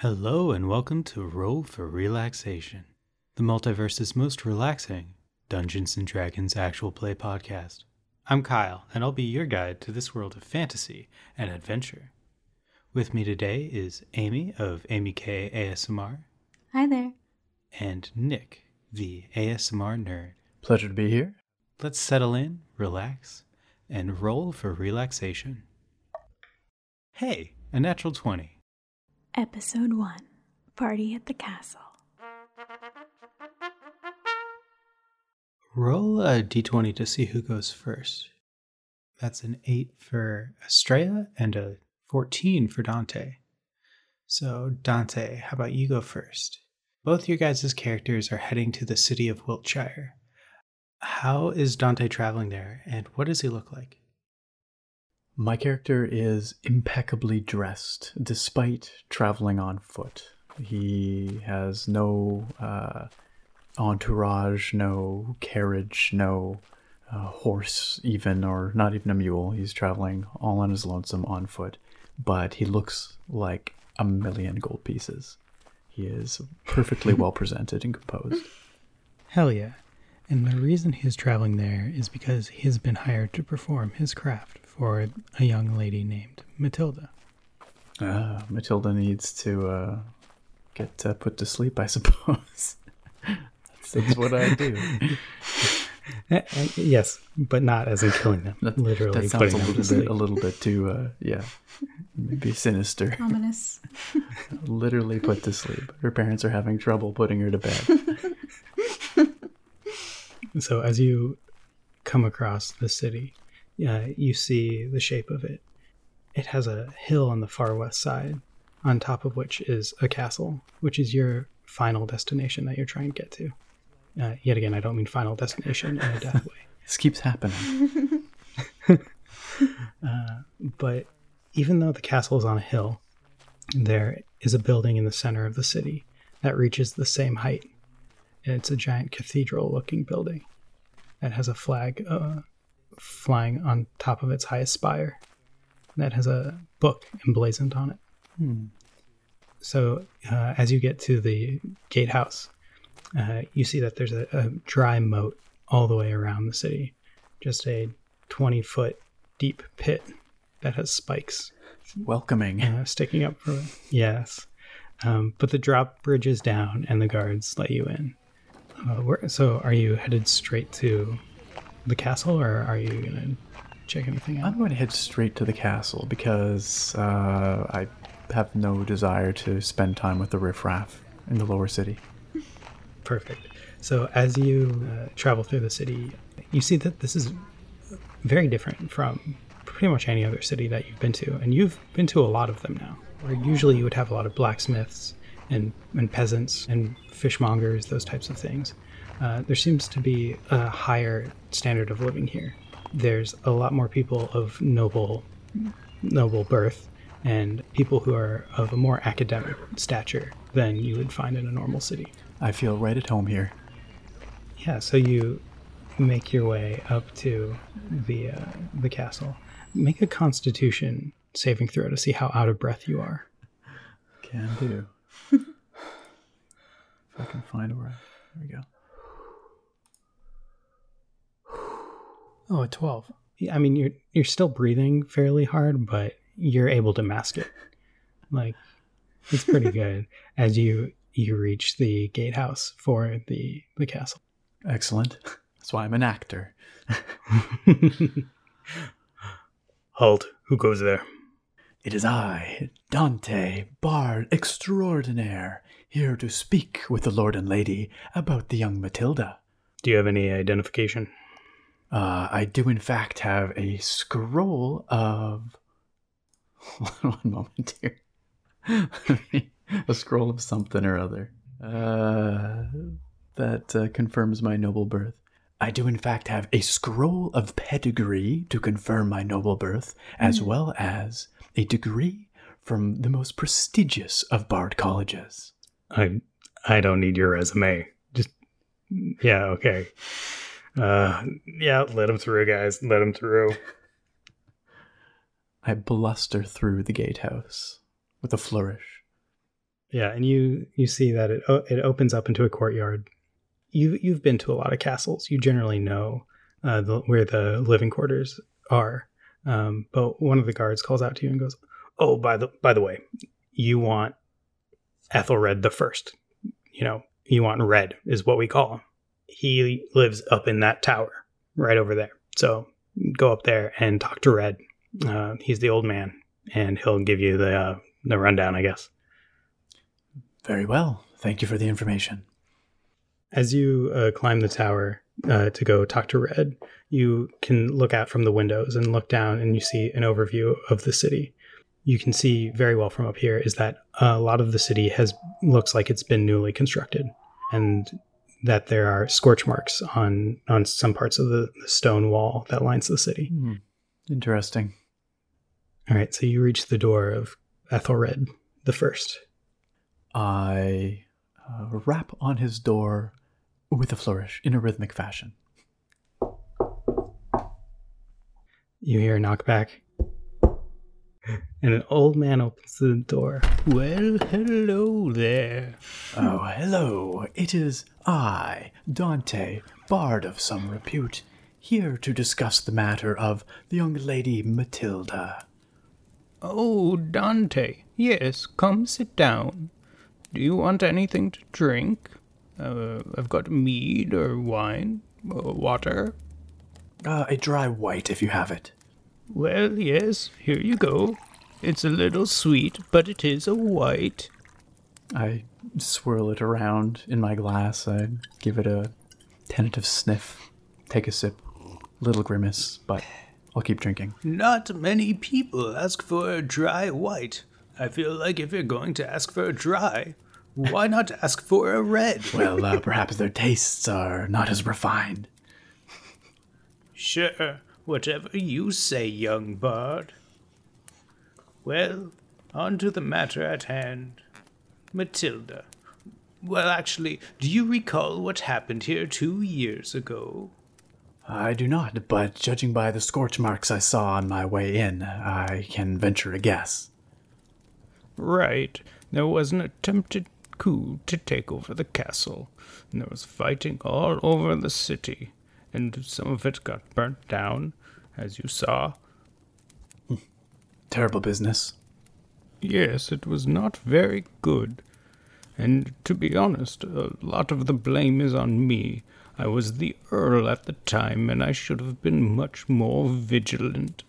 Hello and welcome to Roll for Relaxation, the multiverse's most relaxing Dungeons and Dragons actual play podcast. I'm Kyle, and I'll be your guide to this world of fantasy and adventure. With me today is Amy of Amy K ASMR Hi there. and Nick, the ASMR nerd. Pleasure to be here. Let's settle in, relax, and roll for relaxation. Hey, a natural 20. Episode 1 Party at the Castle. Roll a d20 to see who goes first. That's an 8 for Estrella and a 14 for Dante. So, Dante, how about you go first? Both your guys' characters are heading to the city of Wiltshire. How is Dante traveling there, and what does he look like? My character is impeccably dressed despite traveling on foot. He has no uh, entourage, no carriage, no uh, horse, even, or not even a mule. He's traveling all on his lonesome on foot, but he looks like a million gold pieces. He is perfectly well presented and composed. Hell yeah. And the reason he's traveling there is because he's been hired to perform his craft for a young lady named Matilda. Uh, Matilda needs to uh, get uh, put to sleep, I suppose. that's, that's what I do. Eh, eh, yes, but not as in killing them. That, Literally that sounds a little bit, a little bit too, uh, yeah, maybe sinister. Ominous. Literally put to sleep. Her parents are having trouble putting her to bed. So as you come across the city, uh, you see the shape of it. It has a hill on the far west side, on top of which is a castle, which is your final destination that you're trying to get to. Uh, yet again, I don't mean final destination in a death way. This keeps happening. But even though the castle is on a hill, there is a building in the center of the city that reaches the same height. It's a giant cathedral looking building that has a flag uh, flying on top of its highest spire that has a book emblazoned on it. Hmm. So uh, as you get to the gatehouse, uh, you see that there's a, a dry moat all the way around the city, just a 20 foot deep pit that has spikes Welcoming. uh, sticking up from it. Yes. Um, but the drop bridge is down and the guards let you in. Uh, where, so are you headed straight to the castle or are you going to check anything out? I'm going to head straight to the castle because uh, I have no desire to spend time with the riffraff in the lower city. Perfect. So as you uh, travel through the city, you see that this is very different from pretty much any other city that you've been to, and you've been to a lot of them now. Where usually you would have a lot of blacksmiths and and peasants and fishmongers, those types of things. Uh, there seems to be a higher standard of living here. There's a lot more people of noble noble birth and people who are of a more academic stature than you would find in a normal city. I feel right at home here. Yeah, so you make your way up to the uh, the castle. Make a Constitution saving throw to see how out of breath you are. Can do. If I can find where. I, there we go. Oh, a twelve. Yeah, I mean, you're you're still breathing fairly hard, but you're able to mask it. Like it's pretty good as you you reach the gatehouse for the the castle. Excellent. That's why I'm an actor. Halt! Who goes there? It is I, Dante, Bard Extraordinaire, here to speak with the Lord and Lady about the young Matilda. Do you have any identification? Uh, I do, in fact, have a scroll of. One moment here. a scroll of something or other. Uh, that uh, confirms my noble birth. I do, in fact, have a scroll of pedigree to confirm my noble birth, as well as a degree from the most prestigious of Bard colleges. I I don't need your resume. Just yeah, okay. Uh yeah, let him through, guys. Let him through. I bluster through the gatehouse with a flourish. Yeah, and you you see that it it opens up into a courtyard. You you've been to a lot of castles. You generally know uh, the, where the living quarters are. Um, but one of the guards calls out to you and goes, "Oh, by the by the way, you want Ethelred the First. You know, you want Red is what we call him. He lives up in that tower right over there. So go up there and talk to Red. Uh, he's the old man, and he'll give you the uh, the rundown, I guess." Very well. Thank you for the information. As you uh, climb the tower uh, to go talk to Red, you can look out from the windows and look down, and you see an overview of the city. You can see very well from up here is that a lot of the city has looks like it's been newly constructed, and that there are scorch marks on on some parts of the, the stone wall that lines the city. Hmm. Interesting. All right, so you reach the door of Ethelred the First. I uh, rap on his door with a flourish in a rhythmic fashion. You hear a knockback. And an old man opens the door. Well, hello there. Oh, hello. It is I, Dante, bard of some repute, here to discuss the matter of the young lady Matilda. Oh, Dante. Yes, come sit down. Do you want anything to drink? Uh, I've got mead or wine or water. Uh, a dry white, if you have it. Well, yes, here you go. It's a little sweet, but it is a white. I swirl it around in my glass. I give it a tentative sniff, take a sip, little grimace, but I'll keep drinking. Not many people ask for a dry white. I feel like if you're going to ask for a dry, why not ask for a red? Well, uh, perhaps their tastes are not as refined. Sure, whatever you say, young bard. Well, on to the matter at hand. Matilda. Well, actually, do you recall what happened here two years ago? I do not, but judging by the scorch marks I saw on my way in, I can venture a guess. Right. There was an attempted coup to take over the castle, and there was fighting all over the city, and some of it got burnt down, as you saw. Terrible business. Yes, it was not very good. And to be honest, a lot of the blame is on me. I was the Earl at the time, and I should have been much more vigilant.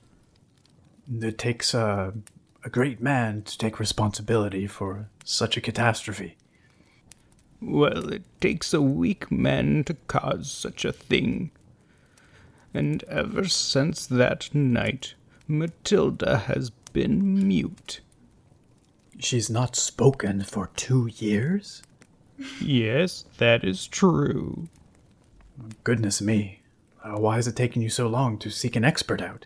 It takes a, a great man to take responsibility for such a catastrophe. Well, it takes a weak man to cause such a thing. And ever since that night, Matilda has been mute. She's not spoken for two years? Yes, that is true. Goodness me. Uh, why is it taking you so long to seek an expert out?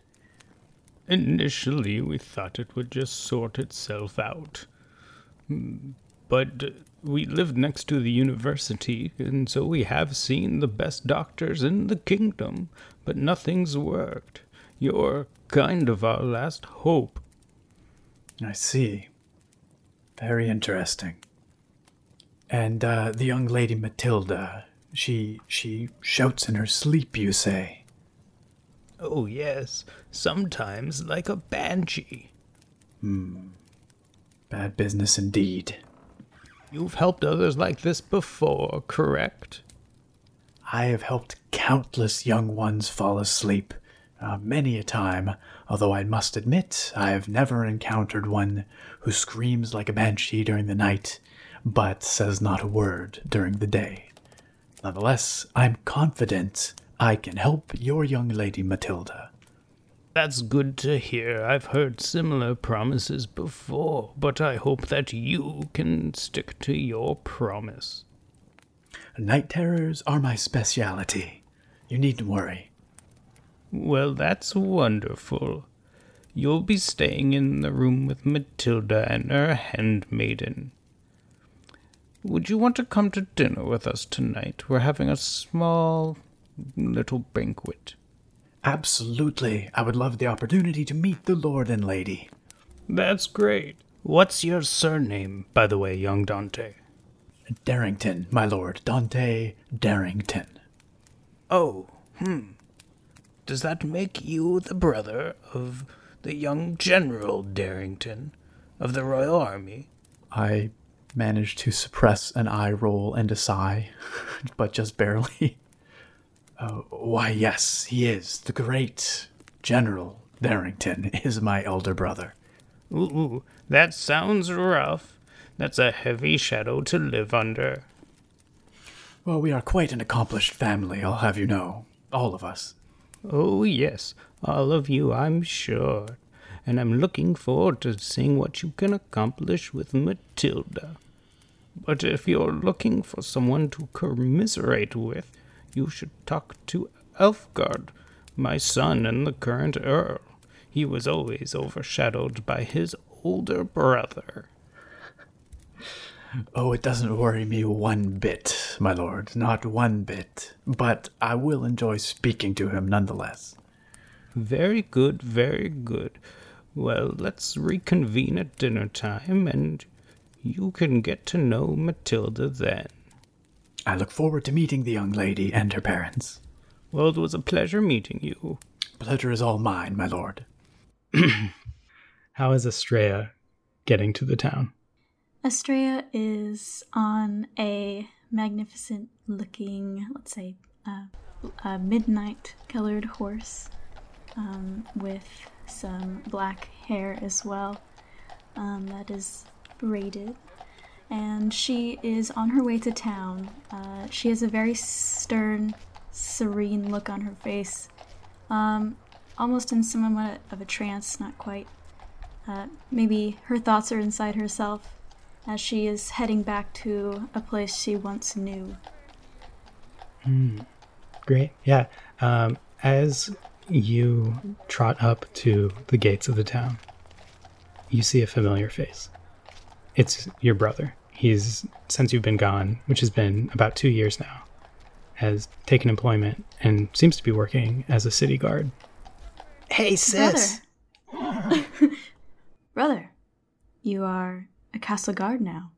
Initially, we thought it would just sort itself out. But we lived next to the university, and so we have seen the best doctors in the kingdom, but nothing's worked. You're kind of our last hope. I see. Very interesting. And uh, the young lady Matilda, she she shouts in her sleep, you say? Oh, yes, sometimes like a banshee. Hmm. Bad business indeed. You've helped others like this before, correct? I have helped countless young ones fall asleep, uh, many a time, although I must admit I have never encountered one who screams like a banshee during the night, but says not a word during the day. Nonetheless, I'm confident I can help your young lady Matilda. That's good to hear. I've heard similar promises before, but I hope that you can stick to your promise. Night terrors are my speciality. You needn't worry. Well, that's wonderful. You'll be staying in the room with Matilda and her handmaiden. Would you want to come to dinner with us tonight? We're having a small little banquet. Absolutely. I would love the opportunity to meet the Lord and Lady. That's great. What's your surname, by the way, young Dante? Darrington, my lord. Dante Darrington. Oh, hmm. Does that make you the brother of the young General Darrington of the Royal Army? I managed to suppress an eye roll and a sigh, but just barely. Uh, why, yes, he is. The great General Darrington is my elder brother. Ooh, that sounds rough. That's a heavy shadow to live under. Well, we are quite an accomplished family, I'll have you know. All of us. Oh, yes, all of you, I'm sure. And I'm looking forward to seeing what you can accomplish with Matilda. But if you're looking for someone to commiserate with, you should talk to Elfgard, my son and the current Earl. He was always overshadowed by his older brother. Oh, it doesn't worry me one bit, my lord, not one bit. But I will enjoy speaking to him nonetheless. Very good, very good. Well, let's reconvene at dinner time, and you can get to know Matilda then. I look forward to meeting the young lady and her parents. Well, it was a pleasure meeting you. Pleasure is all mine, my lord. How is Estrella getting to the town? Estrella is on a magnificent looking, let's say, uh, a midnight colored horse um, with some black hair as well um, that is braided. And she is on her way to town. Uh, she has a very stern, serene look on her face, um, almost in somewhat of a trance, not quite. Uh, maybe her thoughts are inside herself as she is heading back to a place she once knew. Great. Yeah. Um, as you trot up to the gates of the town, you see a familiar face. It's your brother. He's, since you've been gone, which has been about two years now, has taken employment and seems to be working as a city guard. Hey, sis! Brother! Brother, you are a castle guard now.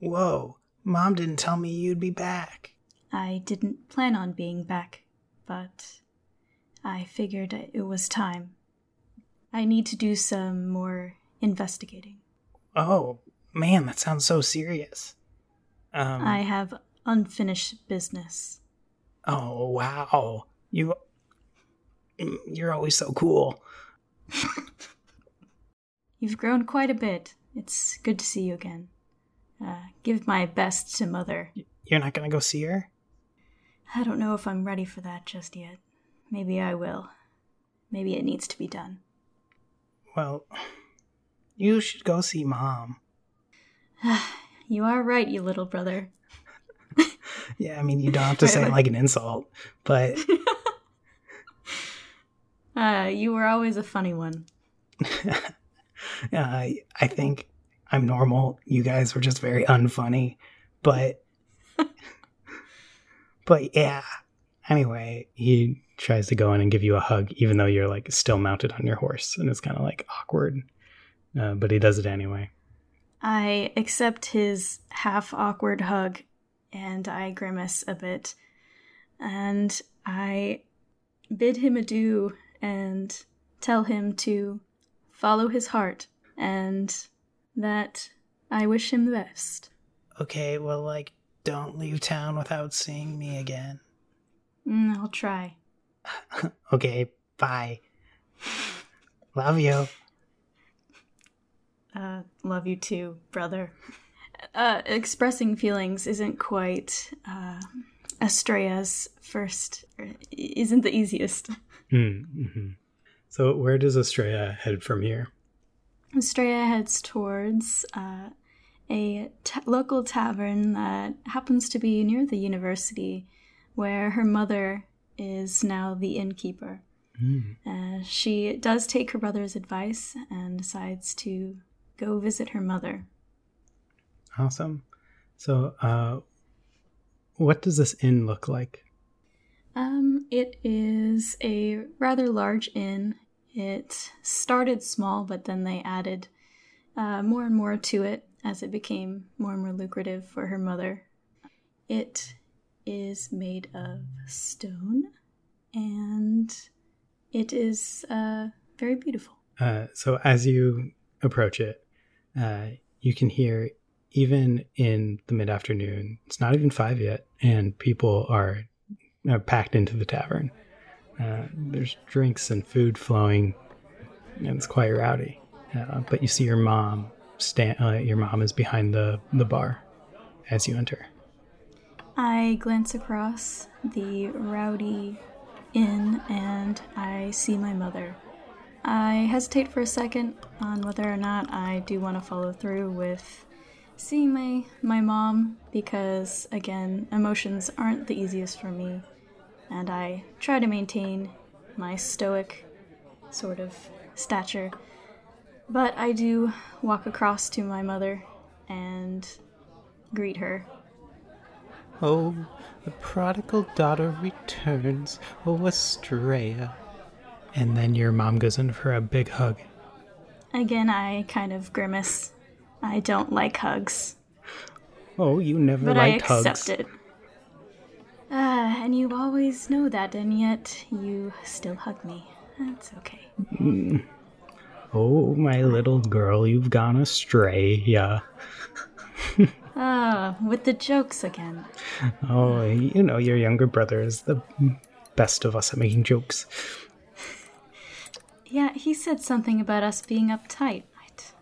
Whoa, mom didn't tell me you'd be back. I didn't plan on being back, but I figured it was time. I need to do some more investigating. Oh, man, that sounds so serious. Um, I have unfinished business. Oh, wow. You. You're always so cool. You've grown quite a bit. It's good to see you again. Uh, give my best to Mother. You're not gonna go see her? I don't know if I'm ready for that just yet. Maybe I will. Maybe it needs to be done. Well, you should go see mom. You are right, you little brother. Yeah, I mean, you don't have to say it like an insult, but Uh, you were always a funny one. uh, I think I'm normal. You guys were just very unfunny, but but yeah. Anyway, he tries to go in and give you a hug, even though you're like still mounted on your horse, and it's kind of like awkward. Uh, but he does it anyway. I accept his half awkward hug and I grimace a bit. And I bid him adieu and tell him to follow his heart and that I wish him the best. Okay, well, like, don't leave town without seeing me again. Mm, I'll try. Okay, bye. Love you. Uh, love you too, brother. Uh, expressing feelings isn't quite uh, Estrella's first, isn't the easiest. Mm-hmm. So, where does Estrella head from here? Estrella heads towards uh, a local tavern that happens to be near the university, where her mother is now the innkeeper. Uh, she does take her brother's advice and decides to go visit her mother. Awesome. So, uh, what does this inn look like? Um, it is a rather large inn. It started small, but then they added uh, more and more to it as it became more and more lucrative for her mother. It is made of stone and it is uh, very beautiful. Uh, so as you approach it, uh, you can hear even in the mid afternoon. It's not even five yet, and people are, are packed into the tavern. Uh, there's drinks and food flowing, and it's quite rowdy. Uh, but you see your mom stand. Uh, your mom is behind the the bar as you enter. I glance across the rowdy inn and I see my mother. I hesitate for a second on whether or not I do want to follow through with seeing my my mom because again, emotions aren't the easiest for me and I try to maintain my stoic sort of stature. But I do walk across to my mother and greet her. Oh, the prodigal daughter returns. Oh, Estrella. And then your mom goes in for a big hug. Again, I kind of grimace. I don't like hugs, Oh, you never but I liked accept hugs. it. Ah, and you always know that, and yet you still hug me. That's okay. Oh, my little girl, you've gone astray. Yeah. Ah, with the jokes again. Oh, you know, your younger brother is the best of us at making jokes. Yeah, he said something about us being uptight. Right?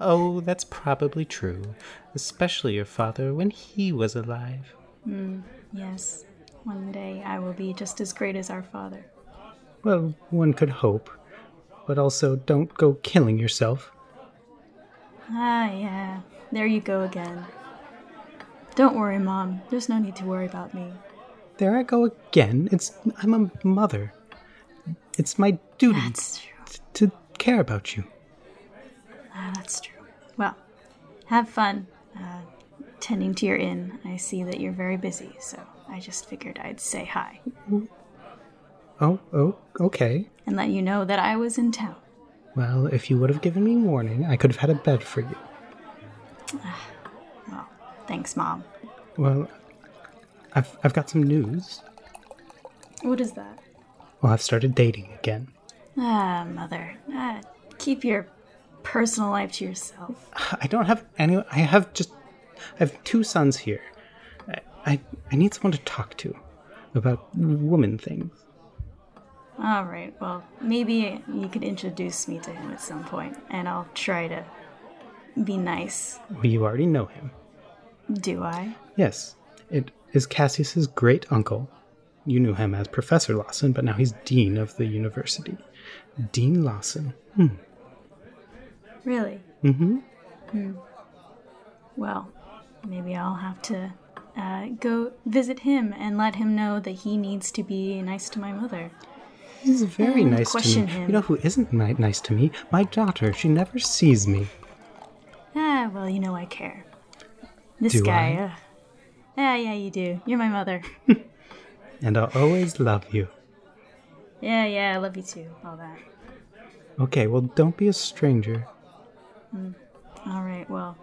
Oh, that's probably true. Especially your father when he was alive. Mm, Yes, one day I will be just as great as our father. Well, one could hope. But also, don't go killing yourself. Ah, yeah. There you go again. Don't worry, Mom. There's no need to worry about me. There I go again. It's I'm a mother. It's my duty That's true. Care about you. Ah, that's true. Well, have fun uh, tending to your inn. I see that you're very busy, so I just figured I'd say hi Oh, oh, okay. and let you know that I was in town. Well, if you would have given me warning, I could have had a bed for you. Well, thanks, Mom. Well, I've I've got some news. What is that? Well, I've started dating again. Ah, Mother. Ah, keep your personal life to yourself. I don't have any. I have just. I have two sons here. I I, I need someone to talk to about woman things. All right. Well, maybe you could introduce me to him at some point, and I'll try to be nice. Well, you already know him. Do I? Yes, it is Cassius's great uncle. You knew him as Professor Lawson, but now he's dean of the university. Dean Lawson. Really? Mm-hmm. Well, maybe I'll have to uh, go visit him and let him know that he needs to be nice to my mother. He's very And nice to me. question him. You know who isn't ni- nice to me? My daughter. She never sees me. Ah, well, you know I care. This Do guy. Uh, yeah, yeah, you do. You're my mother. And I'll always love you. Yeah, yeah, I love you too. All that. Okay, well, don't be a stranger. All right. Well,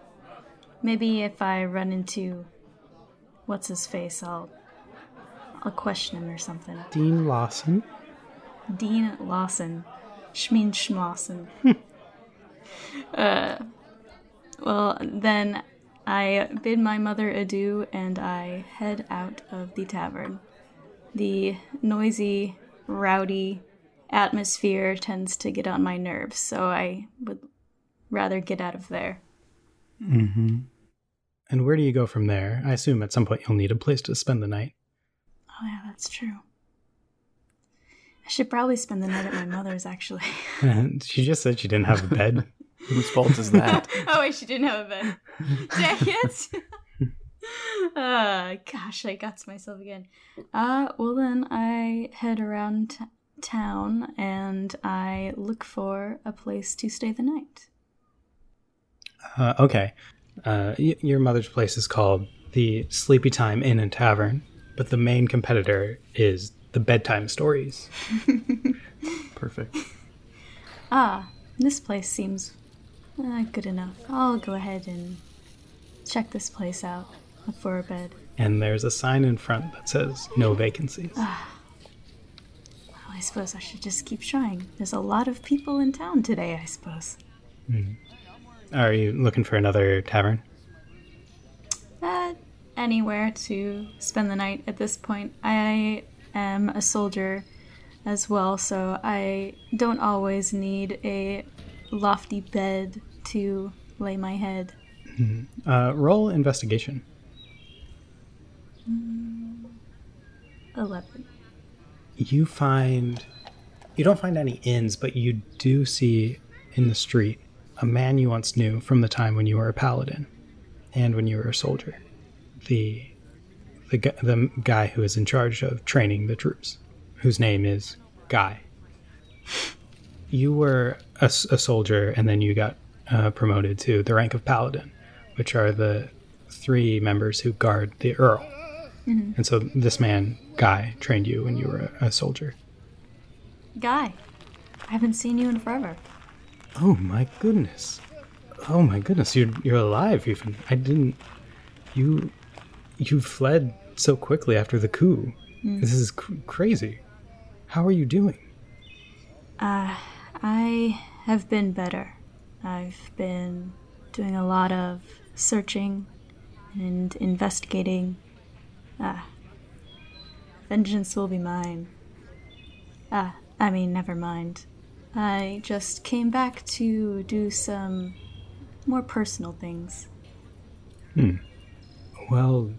maybe if I run into what's his face, I'll I'll question him or something. Dean Lawson? Dean Lawson. Schmeen Schmlawson. uh, well, then I bid my mother adieu and I head out of the tavern. The noisy, rowdy atmosphere tends to get on my nerves, so I would rather get out of there. Mm-hmm. And where do you go from there? I assume at some point you'll need a place to spend the night. Oh, yeah, that's true. I should probably spend the night at my mother's, actually. And she just said she didn't have a bed. Whose fault is that? oh wait, she didn't have a bed. Dang it! Uh, gosh, I got to myself again. Uh, well then I head around t- town and I look for a place to stay the night. Uh, okay. Uh, y- your mother's place is called the Sleepy Time Inn and Tavern, but the main competitor is the Bedtime Stories. Perfect. Ah, this place seems Uh, good enough. I'll go ahead and check this place out. For a bed. And there's a sign in front that says no vacancies. Well, I suppose I should just keep trying. There's a lot of people in town today, I suppose. Are you looking for another tavern? Uh, anywhere to spend the night at this point. I am a soldier as well, so I don't always need a lofty bed to lay my head. Uh, roll investigation. 11. You find. You don't find any inns, but you do see in the street a man you once knew from the time when you were a paladin and when you were a soldier. The. The, the guy who is in charge of training the troops, whose name is Guy. You were a soldier, and then you got uh, promoted to the rank of paladin, which are the three members who guard the earl. Mm-hmm. And so this man, Guy, trained you when you were a, a soldier. Guy, I haven't seen you in forever. Oh my goodness. Oh my goodness, you're you're alive even. I didn't you you fled so quickly after the coup. Mm. This is cr- crazy. How are you doing? Uh, I have been better. I've been doing a lot of searching and investigating. Ah. Vengeance will be mine. Ah, I mean, never mind. I just came back to do some more personal things. Hmm. Well,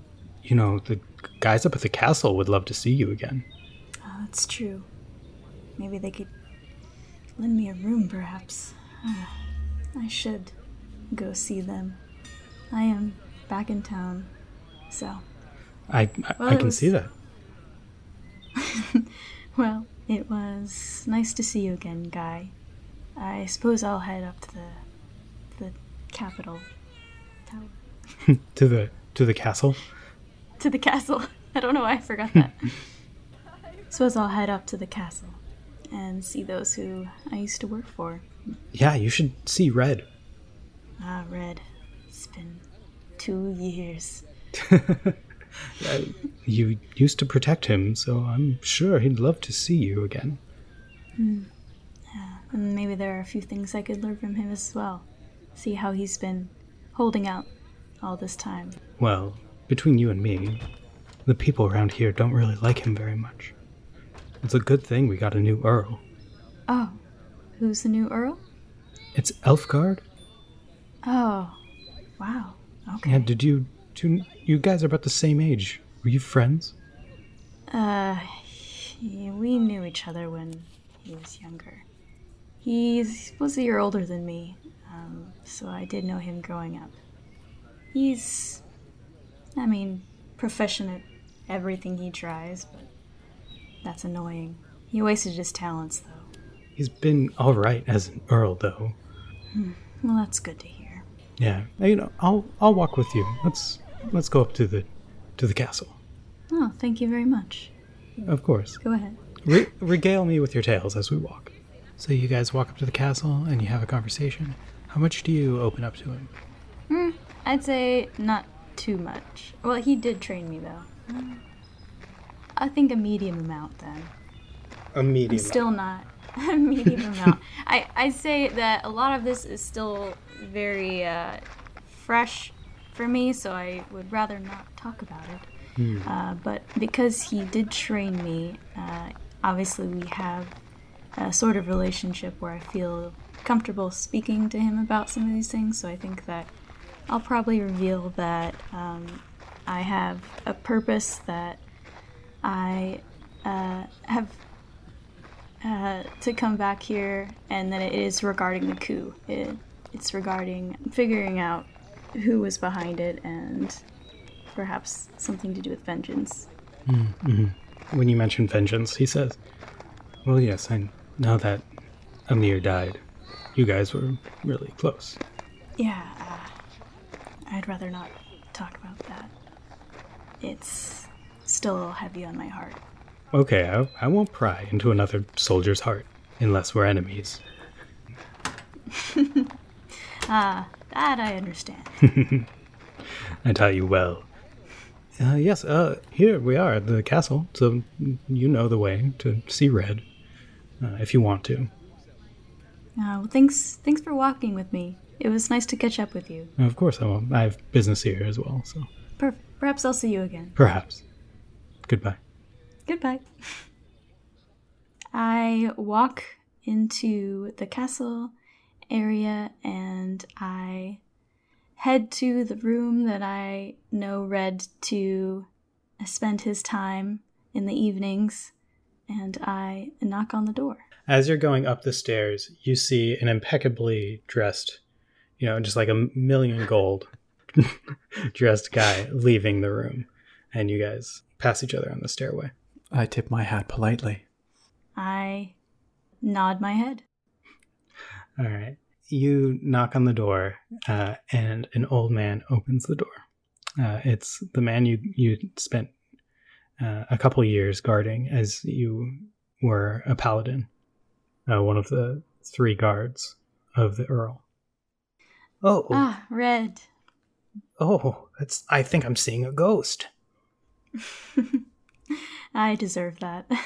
you know, the guys up at the castle would love to see you again. Oh, that's true. Maybe they could lend me a room, perhaps. Ah, I should go see them. I am back in town, so. I I, Well, I can was- see that. Well, it was nice to see you again, Guy. I suppose I'll head up to the the capital tower. To the to the castle. To the castle. I don't know why I forgot that. suppose I'll head up to the castle and see those who I used to work for. Yeah, you should see Red. Ah, Red. It's been two years. You used to protect him, so I'm sure he'd love to see you again. Hmm. And maybe there are a few things I could learn from him as well. See how he's been holding out all this time. Well, between you and me, the people around here don't really like him very much. It's a good thing we got a new Earl. Oh, who's the new Earl? It's Elfgard? Oh, wow. Okay. Yeah, did you two you guys are about the same age. Were you friends? Uh, we knew each other when he was younger. He was a year older than me, um, so I did know him growing up. He's, I mean, proficient at everything he tries, but that's annoying. He wasted his talents, though. He's been alright as an Earl though. Well, that's good to hear. Yeah. You know, I'll I'll walk with you. Let's let's go up to the to the castle. Oh, thank you very much. Of course. Go ahead. Re- regale me with your tales as we walk. So you guys walk up to the castle and you have a conversation. How much do you open up to him? Hmm, I'd say not too much. Well, he did train me, though. I think a medium amount then. A medium. Still not a medium amount. I, I say that a lot of this is still very uh, fresh for me, so I would rather not talk about it. Uh, but because he did train me, uh, obviously we have a sort of relationship where I feel comfortable speaking to him about some of these things. So I think that I'll probably reveal that um, I have a purpose that I uh, have uh, to come back here, and that it is regarding the coup. It, it's regarding figuring out who was behind it and perhaps something to do with vengeance. When you mention vengeance, he says, Well, yes, I know that Amir died. You guys were really close. Yeah, uh, I'd rather not talk about that. It's still a little heavy on my heart. Okay, I, I won't pry into another soldier's heart unless we're enemies. Ah, that I understand. I tell you well. Uh, yes, uh, here we are at the castle, so you know the way to see red, uh, if you want to. Uh, well, thanks, thanks for walking with me. It was nice to catch up with you. Of course, I will. I have business here as well, so Perfect. Perhaps I'll see you again. perhaps. Goodbye. Goodbye. I walk into the castle area and I head to the room that I know Red to spend his time in the evenings and I knock on the door. As you're going up the stairs, you see an impeccably dressed, you know, just like a million gold dressed guy leaving the room, and you guys pass each other on the stairway. I tip my hat politely. I nod my head. All right. You knock on the door, uh, and an old man opens the door. Uh, it's the man you you spent uh, a couple years guarding as you were a paladin, uh, one of the three guards of the earl. Oh, Ah, Red. oh, that's. I think I'm seeing a ghost. I deserve that.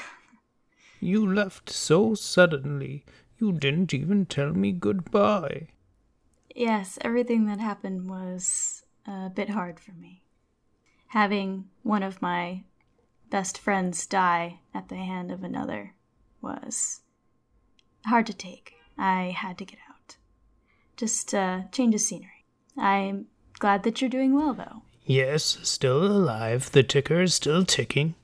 You left so suddenly. You didn't even tell me goodbye. Yes, everything that happened was a bit hard for me. Having one of my best friends die at the hand of another was hard to take. I had to get out. Just uh, change of scenery. I'm glad that you're doing well, though. Yes, still alive. The ticker is still ticking.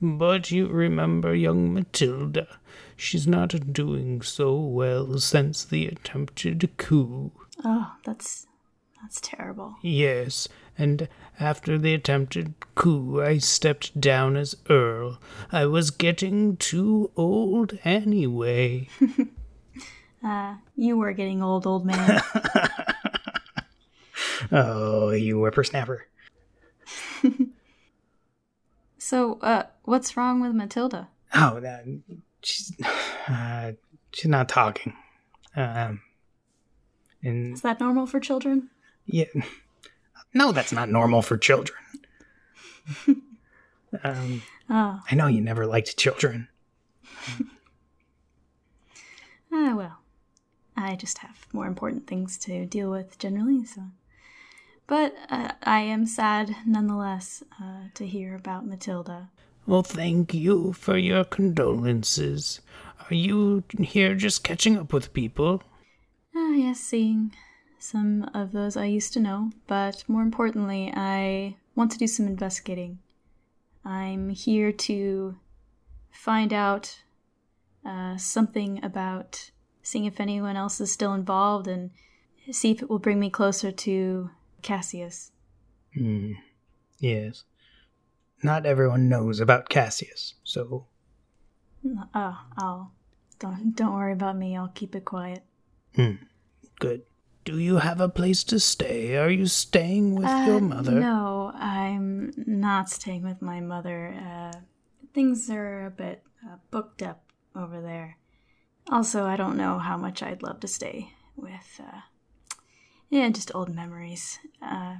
But you remember young Matilda. She's not doing so well since the attempted coup. Oh, that's that's terrible. Yes, and after the attempted coup, I stepped down as Earl. I was getting too old anyway. Uh, you were getting old, old man. Oh, you whippersnapper. so, uh, what's wrong with Matilda? Oh, that she's uh, she's not talking. Um, and Is that normal for children? yeah, no, that's not normal for children. um, Oh, I know you never liked children. ah, well. I just have more important things to deal with generally, so. But uh, I am sad nonetheless uh, to hear about Matilda. Well, thank you for your condolences. Are you here just catching up with people? Ah, yes, seeing some of those I used to know, but more importantly, I want to do some investigating. I'm here to find out uh, something about seeing if anyone else is still involved and see if it will bring me closer to Cassius. Hmm. Yes. Not everyone knows about Cassius, so Oh, I'll don't don't worry about me. I'll keep it quiet. Hmm. Good. Do you have a place to stay? Are you staying with Uh, your mother? No, I'm not staying with my mother. Uh, things are a bit uh, booked up over there. Also, I don't know how much I'd love to stay with. Uh, yeah, just old memories. Uh,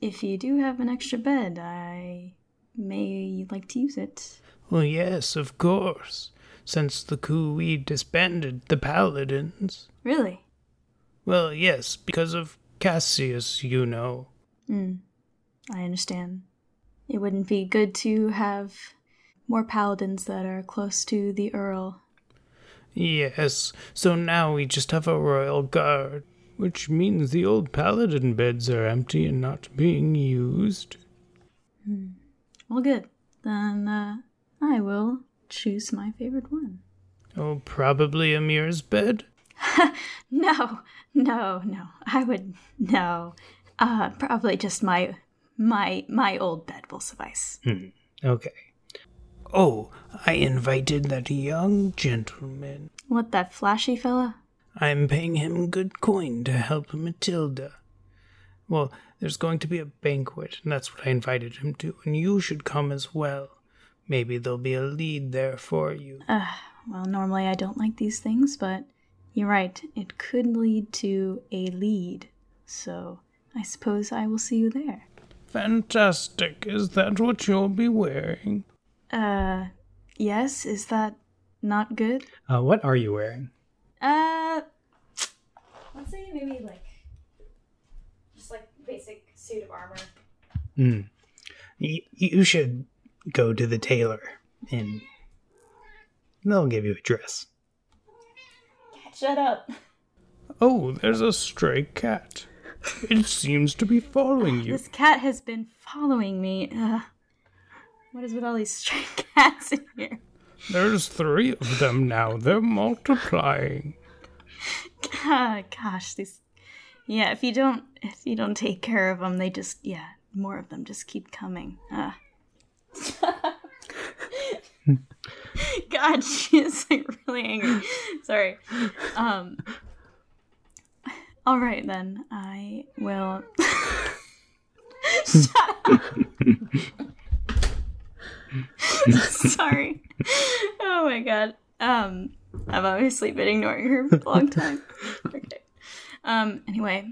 if you do have an extra bed, I may you like to use it. Well, yes, of course. Since the coup, we disbanded the paladins. Really? Well, yes, because of Cassius, you know. Mm, I understand. It wouldn't be good to have more paladins that are close to the Earl. Yes, so now we just have a royal guard, which means the old paladin beds are empty and not being used. Well, good. Then uh, I will choose my favorite one. Oh, probably Amir's bed? No, no, no. I would no. Uh, probably just my my my old bed will suffice. Okay. Oh, I invited that young gentleman. What that flashy fella? I'm paying him good coin to help Matilda. Well, there's going to be a banquet, and that's what I invited him to, and you should come as well. Maybe there'll be a lead there for you. Uh, well, normally I don't like these things, but you're right. It could lead to a lead. So I suppose I will see you there. Fantastic. Is that what you'll be wearing? Uh, yes. Is that not good? Uh, what are you wearing? Uh, let's say maybe like just like basic suit of armor. Hmm. Y- you should go to the tailor and they'll give you a dress. Shut up. Oh, there's a stray cat. It seems to be following you. This cat has been following me. Uh, what is with all these stray cats in here? There's three of them now. They're multiplying. Ah, gosh, these. Yeah, if you don't, if you don't take care of them, they just, yeah, more of them just keep coming. Uh. God, she is like really angry. Sorry. Um. All right then, I will. Shut up. Sorry. Oh my god. Um, I've obviously been ignoring her for a long time. Okay. Um. Anyway.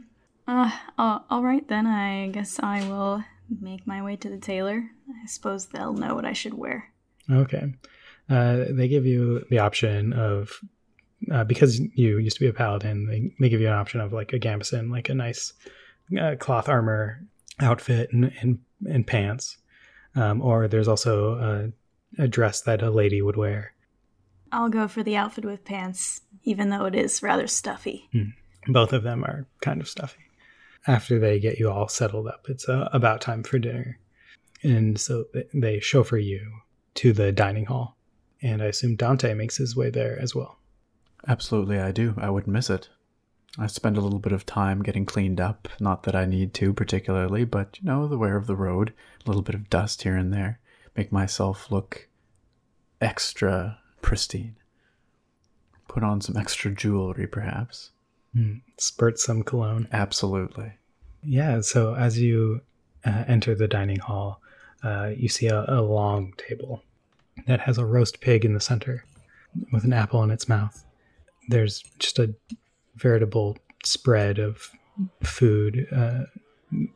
Uh. uh, all right then. I guess I will make my way to the tailor. I suppose they'll know what I should wear. Okay. Uh, they give you the option of uh, because you used to be a paladin. They, they give you an option of like a gambeson, like a nice uh, cloth armor outfit and and, and pants. Um, or there's also a, a dress that a lady would wear. I'll go for the outfit with pants, even though it is rather stuffy. Both of them are kind of stuffy. After they get you all settled up, it's uh, about time for dinner. And so th- they chauffeur you to the dining hall. And I assume Dante makes his way there as well. Absolutely, I do. I wouldn't miss it. I spend a little bit of time getting cleaned up. Not that I need to particularly, but you know, the wear of the road, a little bit of dust here and there, make myself look extra pristine. Put on some extra jewelry, perhaps. Spurt some cologne. Absolutely. Yeah, so as you uh, enter the dining hall, uh, you see a, a long table that has a roast pig in the center with an apple in its mouth. There's just a veritable spread of food uh,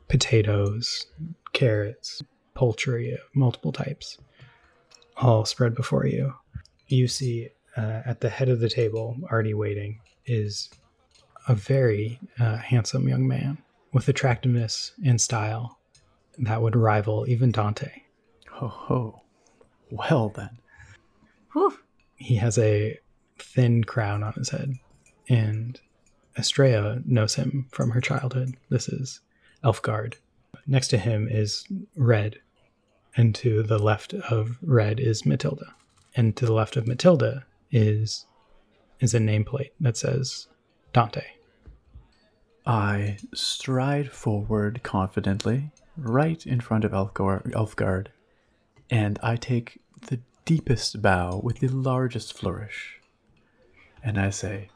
potatoes, carrots, poultry of multiple types, all spread before you. You see uh, at the head of the table, already waiting, is a very uh, handsome young man with attractiveness and style that would rival even Dante. Ho ho. Well then. Whew. He has a thin crown on his head, and Estrella knows him from her childhood. This is Elfgard. Next to him is Red, and to the left of Red is Matilda, and to the left of Matilda is is a nameplate that says Dante. I stride forward confidently, right in front of Elfgar- Elfgard, and I take the deepest bow with the largest flourish. And I say,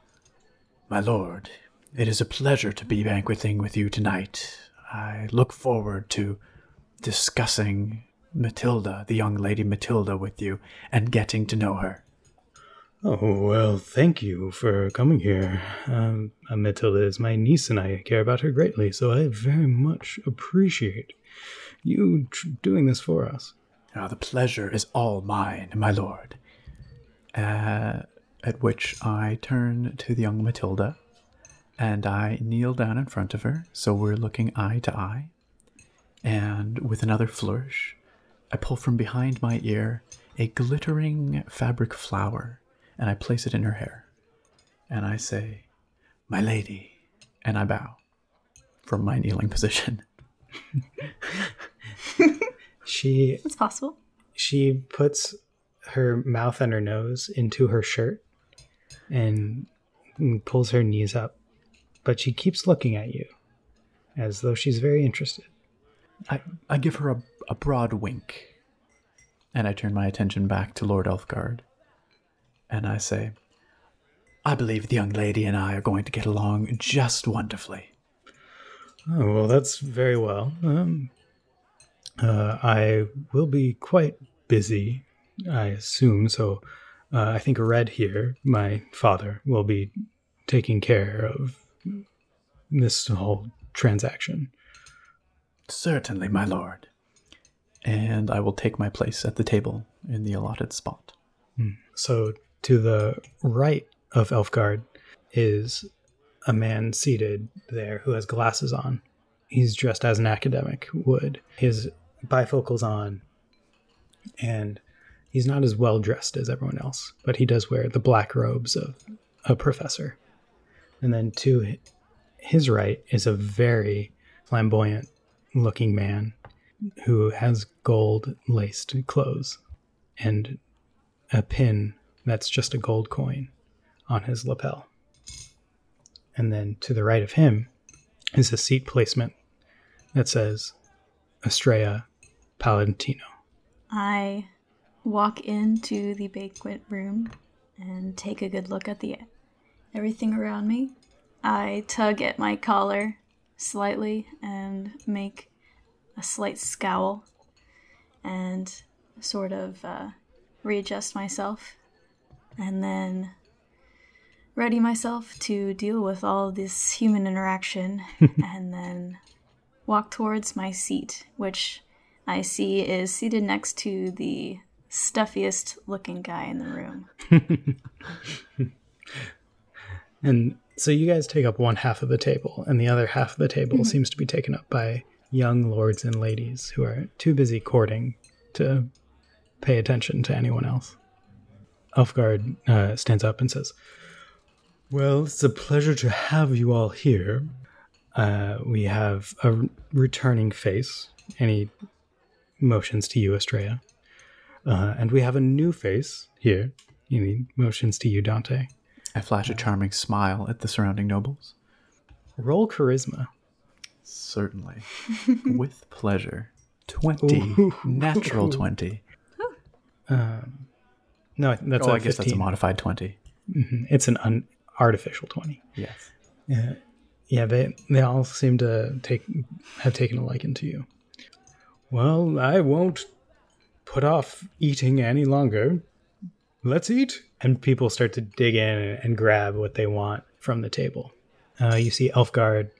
My lord, it is a pleasure to be banqueting with you tonight. I look forward to discussing Matilda, the young lady Matilda, with you and getting to know her. Oh, well, thank you for coming here. Um, uh, Matilda is my niece and I care about her greatly, so I very much appreciate you tr- doing this for us. Ah, the pleasure is all mine, my lord. Uh, at which I turn to the young Matilda and I kneel down in front of her, so we're looking eye to eye. And with another flourish, I pull from behind my ear a glittering fabric flower and I place it in her hair. And I say, My lady, and I bow from my kneeling position. She It's possible. she puts her mouth and her nose into her shirt and pulls her knees up, but she keeps looking at you as though she's very interested. I, I give her a, a broad wink, and I turn my attention back to Lord Elfgard, and I say, I believe the young lady and I are going to get along just wonderfully. Oh, well, that's very well. Um, uh, I will be quite busy, I assume. So uh, I think Red here, my father, will be taking care of this whole transaction. Certainly, my lord. And I will take my place at the table in the allotted spot. So to the right of Elfgard is a man seated there who has glasses on. He's dressed as an academic would. His bifocals on, and he's not as well dressed as everyone else, but he does wear the black robes of a professor. And then to his right is a very flamboyant looking man who has gold laced clothes and a pin that's just a gold coin on his lapel. And then to the right of him is a seat placement that says Estrella Palantino. I walk into the banquet room and take a good look at the everything around me. I tug at my collar slightly and make a slight scowl and sort of uh, readjust myself and then ready myself to deal with all of this human interaction and then walk towards my seat, which I see is seated next to the stuffiest looking guy in the room. And so you guys take up one half of the table, and the other half of the table mm-hmm. seems to be taken up by young lords and ladies who are too busy courting to pay attention to anyone else. Elfgard uh, stands up and says, Well, it's a pleasure to have you all here. Uh, we have a r- returning face. Any motions to you, Estrella? Uh, and we have a new face here. Any motions to you, Dante? I flash a charming smile at the surrounding nobles. Roll charisma. Certainly. With pleasure. 20. Natural 20. No, that's oh, a I guess that's a modified 20. It's an un- artificial 20. Yes. Yeah, they they all seem to take have taken a liking to you. Well, I won't put off eating any longer. Let's eat. And people start to dig in and grab what they want from the table. Uh, you see Elfgard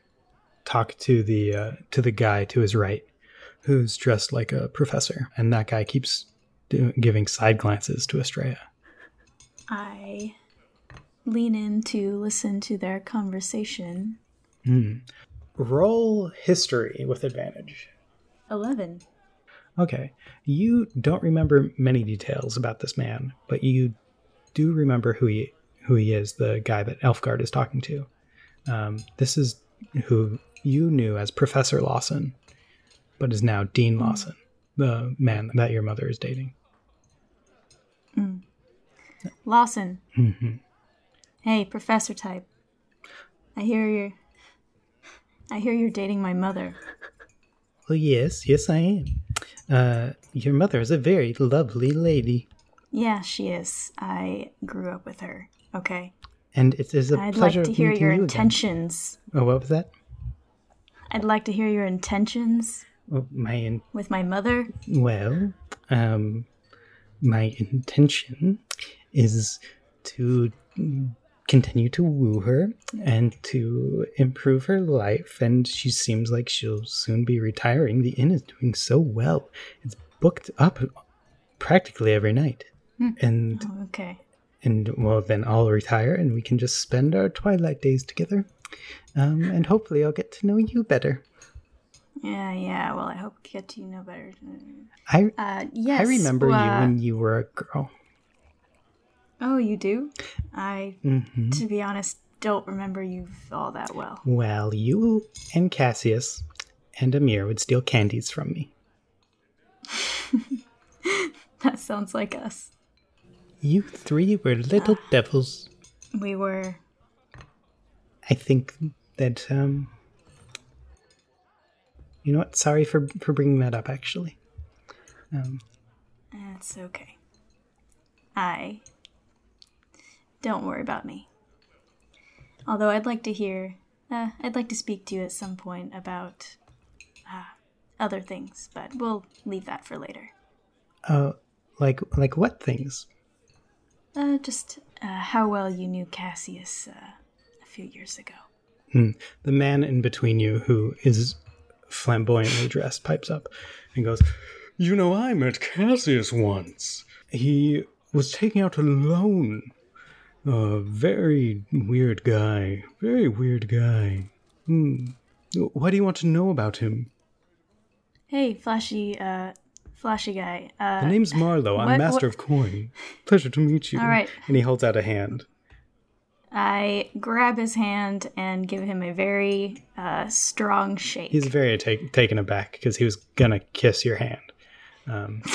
talk to the uh, to the guy to his right, who's dressed like a professor, and that guy keeps do- giving side glances to Estrella. I lean in to listen to their conversation. Roll history with advantage. 11. Okay. You don't remember many details about this man, but you do remember who he who he is, the guy that Elfgard is talking to. Um, this is who you knew as Professor Lawson, but is now Dean Lawson, the man that your mother is dating. Lawson. Hey, professor type. I hear you're. I hear you're dating my mother. Well, yes, yes, I am. Uh, your mother is a very lovely lady, Yeah, she is. I grew up with her. Okay. and it is a I'd like pleasure to hear your again. intentions. Oh, what was that? I'd like to hear your intentions Oh, my in- with my mother. Well, um, my intention is to continue to woo her and to improve her life. And she seems like she'll soon be retiring. The inn is doing so well; it's booked up practically every night. And Oh, okay. and well, then I'll retire, and we can just spend our twilight days together. Um, and hopefully, I'll get to know you better. Yeah, yeah. Well, I hope get to you know better. I Uh, yes. I remember you uh, when you were a girl. Oh, you do? I, Mm-hmm. to be honest, don't remember you all that well. Well, you and Cassius and Amir would steal candies from me. That sounds like us. You three were little devils. We were. I think that um you know what? Sorry for for bringing that up actually. Um It's okay. I. Don't worry about me. Although I'd like to hear. Uh, I'd like to speak to you at some point about. Uh, other things, but we'll leave that for later. uh like like what things? Uh, just uh, how well you knew Cassius uh, few years ago. The man in between you, who is flamboyantly dressed, pipes up and goes, You know, I met Cassius once. He was taking out a loan. A very weird guy. Very weird guy. Hmm. Why do you want to know about him? Hey, flashy, uh, flashy guy. Uh, My name's Marlowe. I'm what- Master what- of Coin. Pleasure to meet you. All right. And he holds out a hand. I grab his hand and give him a very uh, strong shake. He's very ta- taken aback because he was gonna kiss your hand. Um,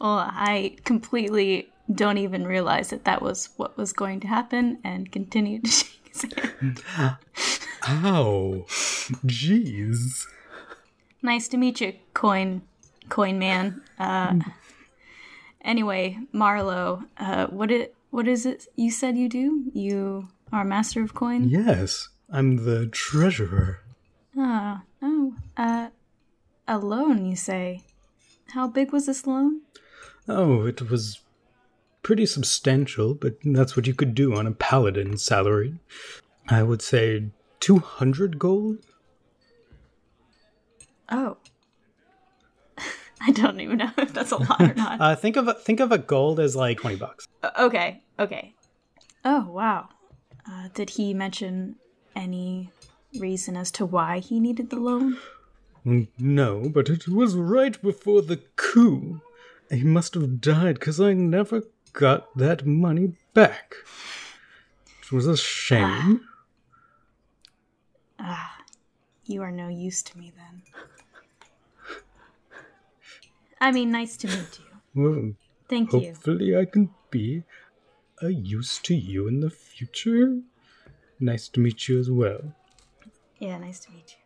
Well, I completely don't even realize that that was what was going to happen and continue to shake his hand. ow, jeez. Nice to meet you, coin, coin man. Uh, anyway, Marlowe, uh, what it, what is it you said you do? You are a master of coin. Yes, I'm the treasurer. Ah, oh, uh, a loan, you say? How big was this loan? Oh, it was pretty substantial, but that's what you could do on a paladin salary. I would say 200 gold? Oh. I don't even know if that's a lot or not. Uh, think of a, think of a gold as like 20 bucks. Uh, okay, okay. Oh, wow. Uh, did he mention any reason as to why he needed the loan? No, but it was right before the coup. He must have died because I never got that money back. It was a shame. Ah you are no use to me then. I mean, nice to meet you. Well, Thank you. hopefully, I can be a use to you in the future. Nice to meet you as well. Yeah, nice to meet you.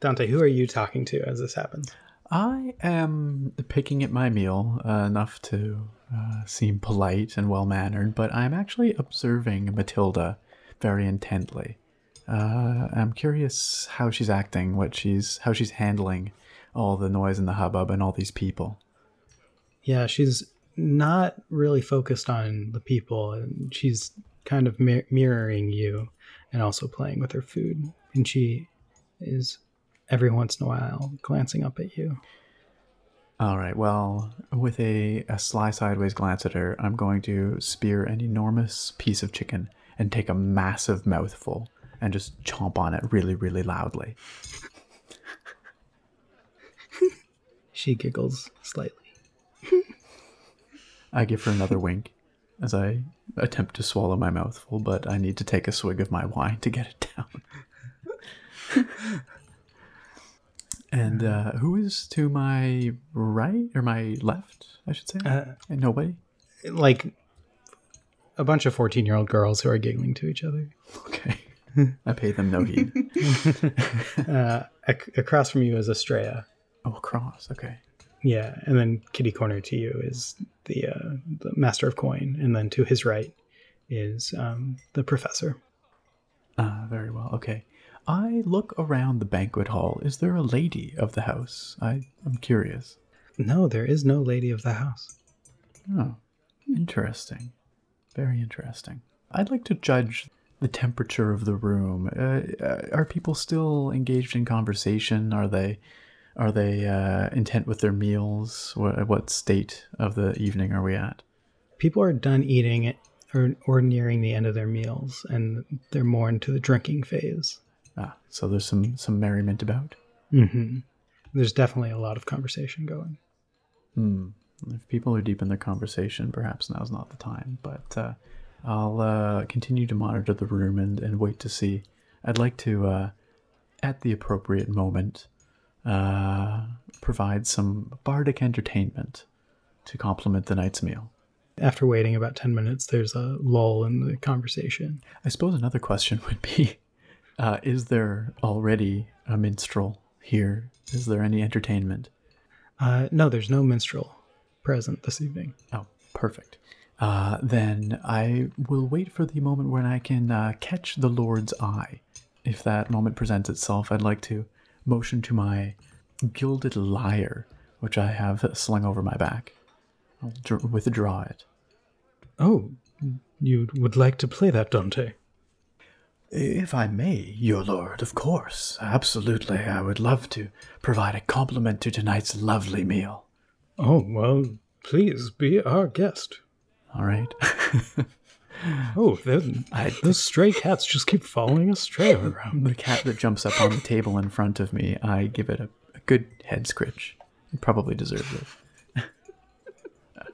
Dante, who are you talking to as this happens? I am picking at my meal uh, enough to uh, seem polite and well mannered, but I'm actually observing Matilda very intently. Uh, I'm curious how she's acting, what she's how she's handling all the noise and the hubbub and all these people. Yeah, she's not really focused on the people, and she's kind of mir- mirroring you and also playing with her food. And she is every once in a while glancing up at you. All right. Well, with a, a sly sideways glance at her, I'm going to spear an enormous piece of chicken and take a massive mouthful and just chomp on it really, really loudly. She giggles slightly. I give her another wink as I attempt to swallow my mouthful, but I need to take a swig of my wine to get it down. and uh, who is to my right or my left? I should say. Uh, And nobody. like a bunch of 14 year old girls who are giggling to each other. Okay. I pay them no heed. Uh, ac- across from you is Estrella. Oh, cross. Okay. Yeah, and then kitty corner to you is the, uh, the master of coin, and then to his right is um, the professor. Uh, very well. Okay. I look around the banquet hall. Is there a lady of the house? I, I'm curious. No, there is no lady of the house. Oh, interesting. Very interesting. I'd like to judge the temperature of the room. Uh, uh, are people still engaged in conversation? Are they are they uh, intent with their meals? What, what state of the evening are we at? People are done eating or, or nearing the end of their meals, and they're more into the drinking phase. Ah, so there's some some merriment about. hmm There's definitely a lot of conversation going. Hmm. If people are deep in their conversation, perhaps now's not the time. But uh, I'll uh, continue to monitor the room and, and wait to see. I'd like to, uh, at the appropriate moment, uh, provide some bardic entertainment to complement the night's meal. After waiting about 10 minutes, there's a lull in the conversation. I suppose another question would be uh, Is there already a minstrel here? Is there any entertainment? Uh, no, there's no minstrel present this evening. Oh, perfect. Uh, then I will wait for the moment when I can uh, catch the Lord's eye. If that moment presents itself, I'd like to motion to my gilded lyre, which I have slung over my back. I'll dr- withdraw it. Oh, you would like to play that, Dante. If I may, your lord, of course. Absolutely. I would love to provide a compliment to tonight's lovely meal. Oh, well, please be our guest. All right. Oh, the- I, those stray cats just keep following us stray around. the cat that jumps up on the table in front of me, I give it a, a good head scritch. It probably deserves it.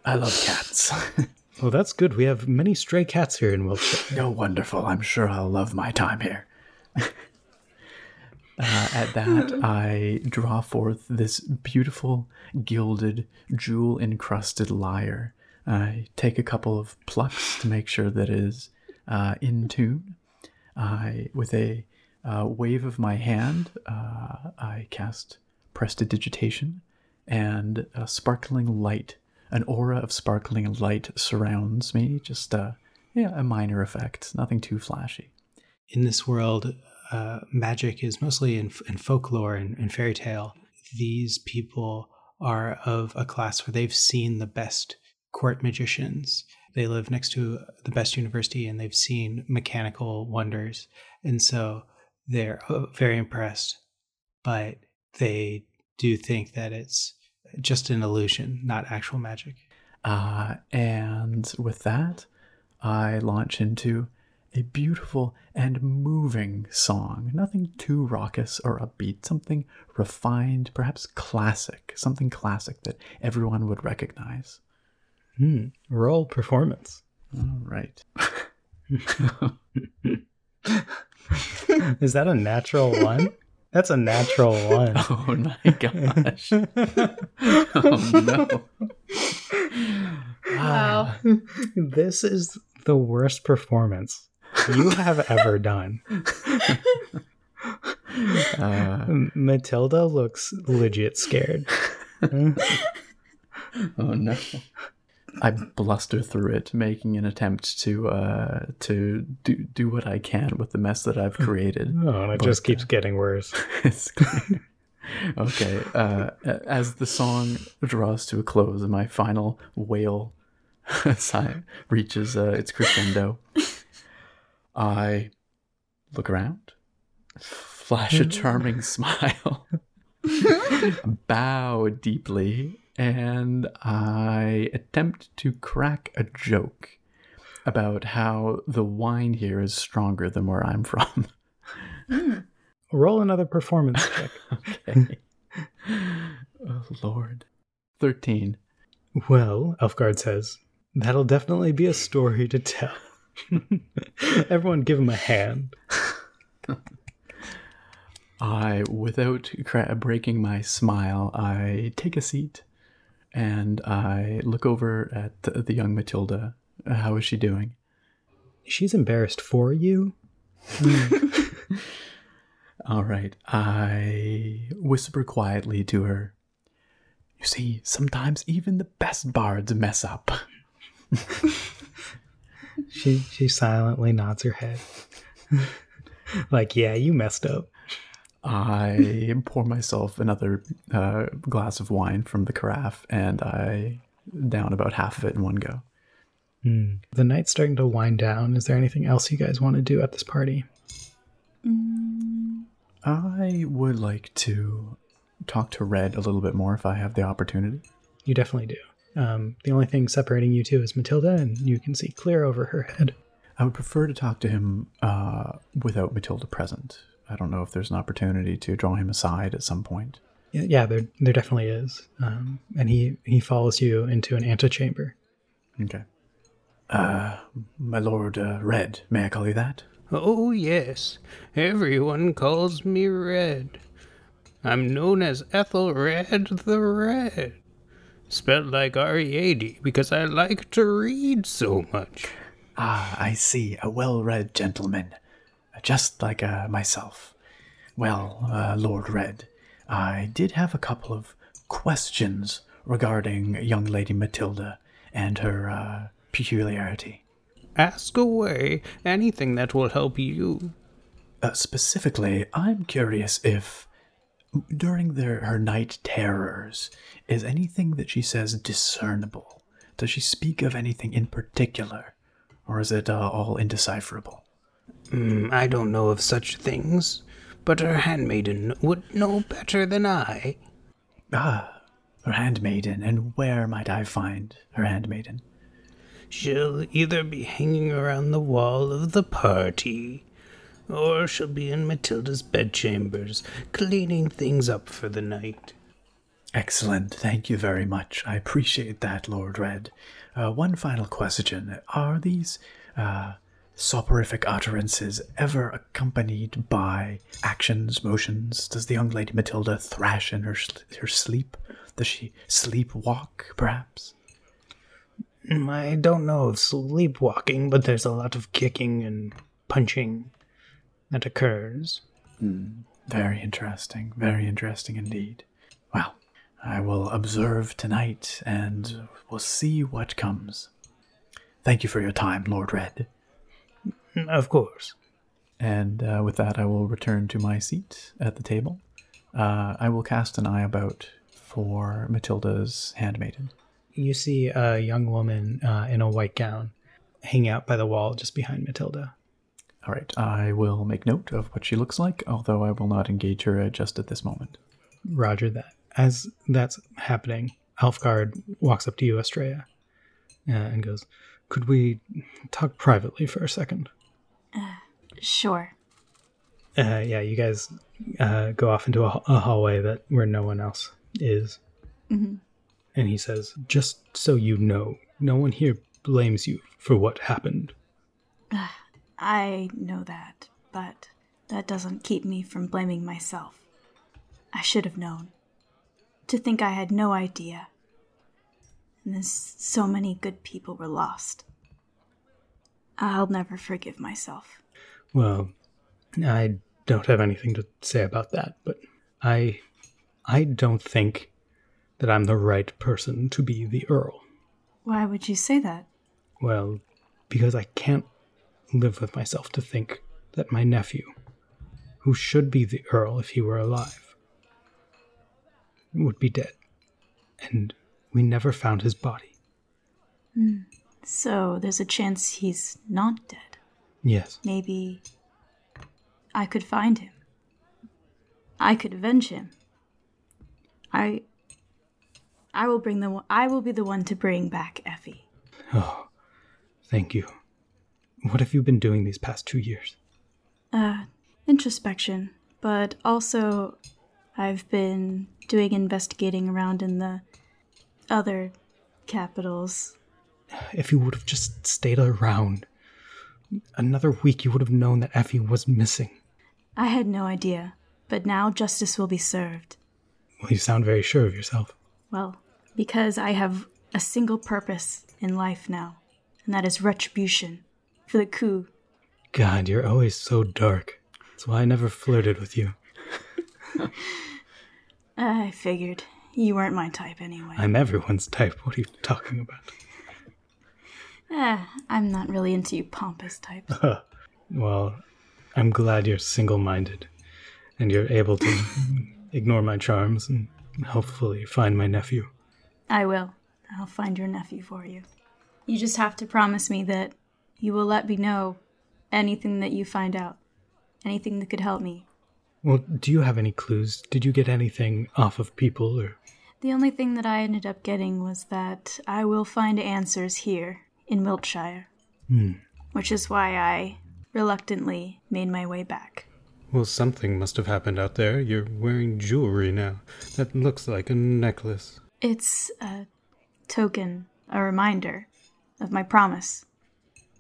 I love cats. Well, that's good. We have many stray cats here in Wiltshire. oh, wonderful. I'm sure I'll love my time here. Uh, at that, I draw forth this beautiful, gilded, jewel encrusted lyre. I take a couple of plucks to make sure that it is uh, in tune. I, with a uh, wave of my hand, uh, I cast prestidigitation, and a sparkling light, an aura of sparkling light surrounds me. Just uh, yeah, a minor effect, nothing too flashy. In this world, uh, magic is mostly in, in folklore and, and fairy tale. These people are of a class where they've seen the best court magicians. They live next to the best university and they've seen mechanical wonders. And so they're uh, very impressed, but they do think that it's just an illusion, not actual magic. Uh, and with that, I launch into a beautiful and moving song. Nothing too raucous or upbeat, something refined, perhaps classic, something classic that everyone would recognize. Hmm. Roll performance. All right. Is that a natural one? That's a natural one. Oh my gosh. oh no. Wow. This is the worst performance you have ever done. Uh, Matilda looks legit scared. oh no. I bluster through it, making an attempt to uh, to do do what I can with the mess that I've created. Oh, and it just keeps getting worse. It's okay. Uh, as the song draws to a close and my final wail sign reaches uh, its crescendo, I look around, flash a charming smile, bow deeply, and I attempt to crack a joke about how the wine here is stronger than where I'm from. Hmm. Roll another performance check. Okay. oh, Lord. 13. Well, Elfgard says, that'll definitely be a story to tell. Everyone give him a hand. I, without cra- breaking my smile, I take a seat and I look over at the, the young Matilda. How is she doing? She's embarrassed for you. All right. I whisper quietly to her. You see, sometimes even the best bards mess up. She she silently nods her head. like, yeah, you messed up. I pour myself another uh, glass of wine from the carafe and I down about half of it in one go. Hmm. The night's starting to wind down. Is there anything else you guys want to do at this party? I would like to talk to Red a little bit more if I have the opportunity. You definitely do. Um, the only thing separating you two is Matilda, and you can see clear over her head. I would prefer to talk to him uh, without Matilda present. I don't know if there's an opportunity to draw him aside at some point. Yeah, yeah there there definitely is. Um, and he he follows you into an antechamber. Okay. Uh, my lord uh, Red, may I call you that? Oh, yes. Everyone calls me Red. I'm known as Ethelred the Red. Spelled like R-E-A-D because I like to read so much. Ah, I see. A well-read gentleman, just like uh, myself. Well, uh, Lord Red, I did have a couple of questions regarding young Lady Matilda and her uh, peculiarity. Ask away anything that will help you. Uh, specifically, I'm curious if during their, her night terrors, is anything that she says discernible? Does she speak of anything in particular? Or is it uh, all indecipherable? Mm, I don't know of such things, but her handmaiden would know better than I. Ah, her handmaiden, and where might I find her handmaiden? She'll either be hanging around the wall of the party, or she'll be in Matilda's bedchambers, cleaning things up for the night. Excellent. Thank you very much. I appreciate that, Lord Red. Uh, one final question. Are these uh, soporific utterances ever accompanied by actions, motions? Does the young lady Matilda thrash in her, her sleep? Does she sleepwalk, perhaps? Mm, I don't know of sleepwalking, but there's a lot of kicking and punching that occurs. Mm, very interesting. Very interesting indeed. Well, I will observe tonight and we'll see what comes. Thank you for your time, Lord Red. Of course. And uh, with that, I will return to my seat at the table. Uh, I will cast an eye about for Matilda's handmaiden. You see a young woman uh, in a white gown hanging out by the wall just behind Matilda. All right, I will make note of what she looks like, although I will not engage her just at this moment. Roger that. As that's happening, Elfgard walks up to you, Estrella, uh, and goes, Could we talk privately for a second? Sure. Uh, yeah, you guys uh, go off into a, a, hallway that where no one else is. Mm-hmm. And he says, Just so you know, no one here blames you for what happened. I know that, but that doesn't keep me from blaming myself. I should have known. To think I had no idea. And then so many good people were lost. I'll never forgive myself. Well, I don't have anything to say about that, but I I don't think that I'm the right person to be the Earl. Why would you say that? Well, because I can't live with myself to think that my nephew, who should be the Earl if he were alive, would be dead. And we never found his body. Mm. So there's a chance he's not dead. Yes. Maybe I could find him. I could avenge him. I I will bring the I will be the one to bring back Effie. Oh, thank you. What have you been doing these past two years? Uh, introspection, but also I've been doing investigating around in the other capitals. If you would have just stayed around, another week you would have known that Effie was missing. I had no idea, but now justice will be served. Well, you sound very sure of yourself. Well, because I have a single purpose in life now, and that is retribution for the coup. God, you're always so dark. That's why I never flirted with you. I figured. You weren't my type anyway. I'm everyone's type. What are you talking about? Eh, I'm not really into you pompous types. well, I'm glad you're single minded and you're able to ignore my charms and hopefully find my nephew. I will. I'll find your nephew for you. You just have to promise me that you will let me know anything that you find out, anything that could help me. Well, do you have any clues? Did you get anything off of people or The only thing that I ended up getting was that I will find answers here in Wiltshire. Hmm. Which is why I reluctantly made my way back. Well, something must have happened out there. You're wearing jewelry now. That looks like a necklace. It's a token, a reminder of my promise.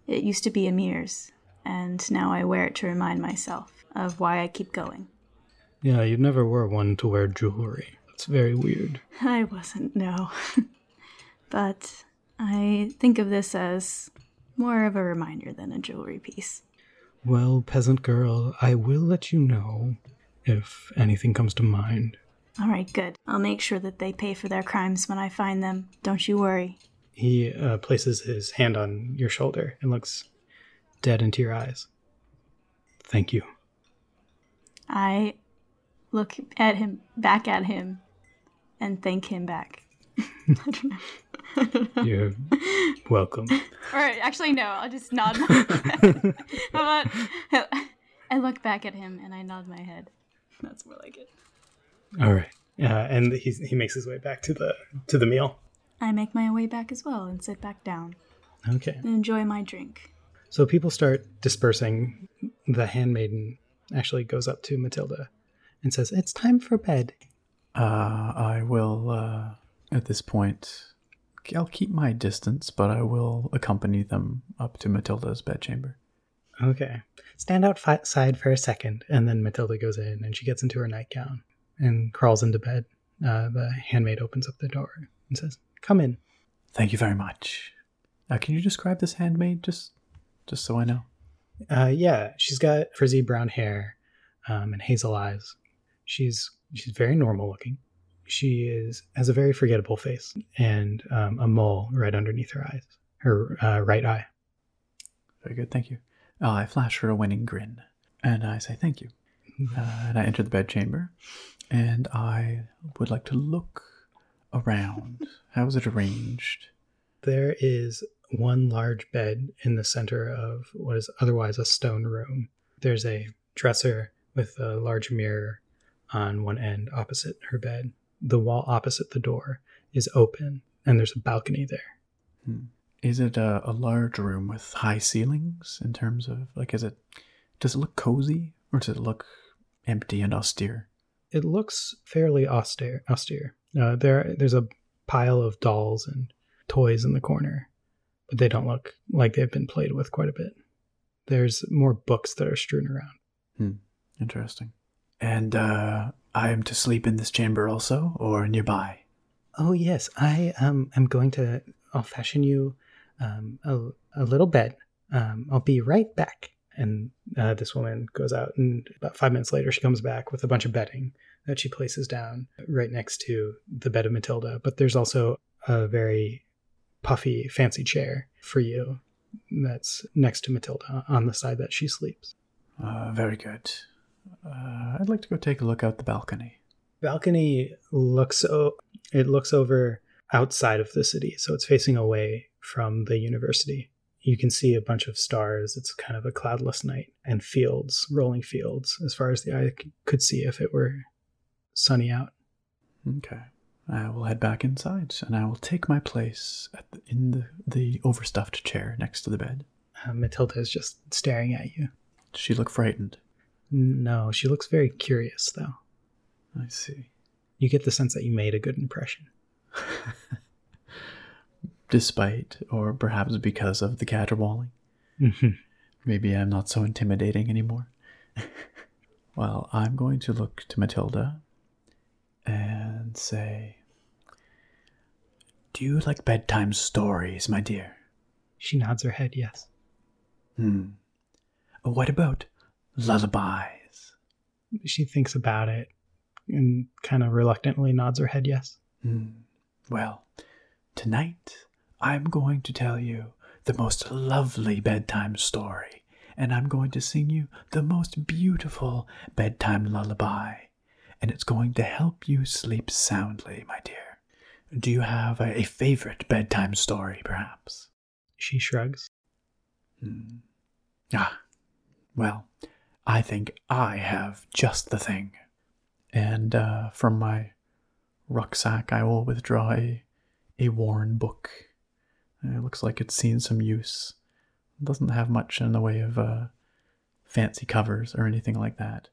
It used to be Amir's, and now I wear it to remind myself of why I keep going. Yeah, you never were one to wear jewelry. That's very weird. I wasn't, no. but I think of this as more of a reminder than a jewelry piece. Well, peasant girl, I will let you know if anything comes to mind. All right, good. I'll make sure that they pay for their crimes when I find them. Don't you worry. He uh, places his hand on your shoulder and looks dead into your eyes. Thank you. I look at him, back at him, and thank him back. You're welcome. Or actually, no. I'll just nod my head. How about I look back at him and I nod my head. That's more like it. All right. Uh, and he he makes his way back to the to the meal. I make my way back as well and sit back down Okay. and enjoy my drink. So people start dispersing. The handmaiden actually goes up to Matilda and says, "It's time for bed." Uh, I will, uh, at this point, I'll keep my distance, but I will accompany them up to Matilda's bedchamber. Okay. Stand outside for a second, and then Matilda goes in and she gets into her nightgown and crawls into bed. Uh, the handmaid opens up the door and says, "Come in." Thank you very much. Uh, can you describe this handmaid, just, just so I know? Uh, yeah, she's got frizzy brown hair um, and hazel eyes. She's she's very normal looking. She is has a very forgettable face and um, a mole right underneath her eyes, her uh, right eye. Very good, thank you. Uh, I flash her a winning grin, and I say thank you. Uh, and I enter the bedchamber, and I would like to look around. How is it arranged? There is one large bed in the center of what is otherwise a stone room. There's a dresser with a large mirror on one end opposite her bed. The wall opposite the door is open, and there's a balcony there. Is it a, a large room with high ceilings in terms of like is it does it look cozy or does it look empty and austere? It looks fairly austere. Austere. Uh, there, there's a pile of dolls and toys in the corner, but they don't look like they've been played with quite a bit. There's more books that are strewn around. Interesting. And uh I am to sleep in this chamber also or nearby? Oh yes, I um am going to. I'll fashion you um a, a little bed. Um, I'll be right back. And uh, this woman goes out, and about five minutes later, she comes back with a bunch of bedding that she places down right next to the bed of Matilda. But there's also a very puffy, fancy chair for you that's next to Matilda on the side that she sleeps. Uh very good. Uh, I'd like to go take a look out the balcony. balcony looks o- it looks over outside of the city so it's facing away from the university you can see a bunch of stars it's kind of a cloudless night and fields rolling fields as far as the eye c- could see if it were sunny out Okay. I will head back inside and I will take my place at the, in the, the overstuffed chair next to the bed. uh, matilda is just staring at you Does she look frightened? No she looks very curious though I see. you get the sense that you made a good impression Despite, or perhaps because of the caterwauling. Mhm. Maybe I'm not so intimidating anymore. well, I'm going to look to Matilda and say, Do you like bedtime stories, my dear? she nods her head yes Hmm. What about lullabies? she thinks about it and kind of reluctantly nods her head yes Hmm. Well, tonight I'm going to tell you the most lovely bedtime story, and I'm going to sing you the most beautiful bedtime lullaby, and it's going to help you sleep soundly, my dear. Do you have a, a favorite bedtime story, perhaps? she shrugs Hmm. Ah, well, I think I have just the thing. And uh, from my rucksack, I will withdraw a, a worn book. It looks like it's seen some use. It doesn't have much in the way of uh, fancy covers or anything like that.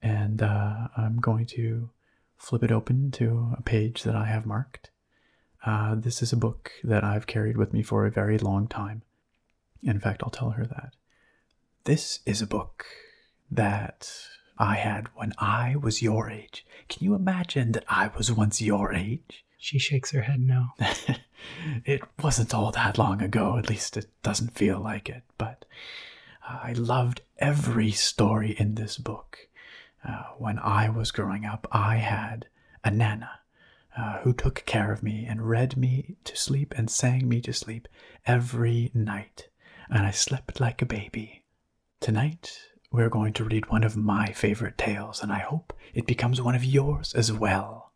And uh, I'm going to flip it open to a page that I have marked. Uh, this is a book that I've carried with me for a very long time. In fact, I'll tell her that. This is a book that I had when I was your age. Can you imagine that I was once your age? She shakes her head no. it wasn't all that long ago, at least it doesn't feel like it, but I loved every story in this book. Uh, when I was growing up, I had a Nana uh, who took care of me and read me to sleep and sang me to sleep every night, and I slept like a baby. Tonight, we're going to read one of my favorite tales, and I hope it becomes one of yours as well.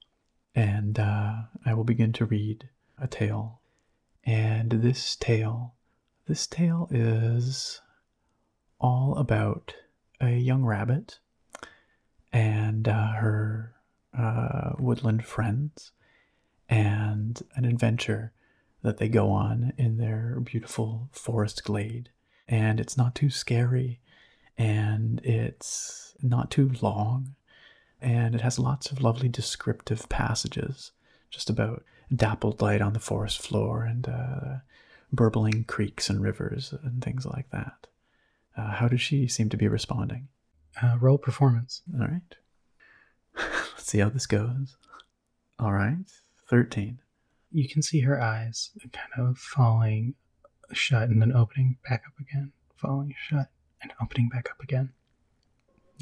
And uh, I will begin to read a tale And this tale, this tale is all about a young rabbit and uh, her uh, woodland friends and an adventure that they go on in their beautiful forest glade. And it's not too scary and it's not too long and it has lots of lovely descriptive passages just about dappled light on the forest floor and uh, burbling creeks and rivers and things like that. Uh, how does she seem to be responding? Uh, roll performance. All right. Let's see how this goes. All right. 13. You can see her eyes kind of falling shut and then opening back up again, falling shut and opening back up again.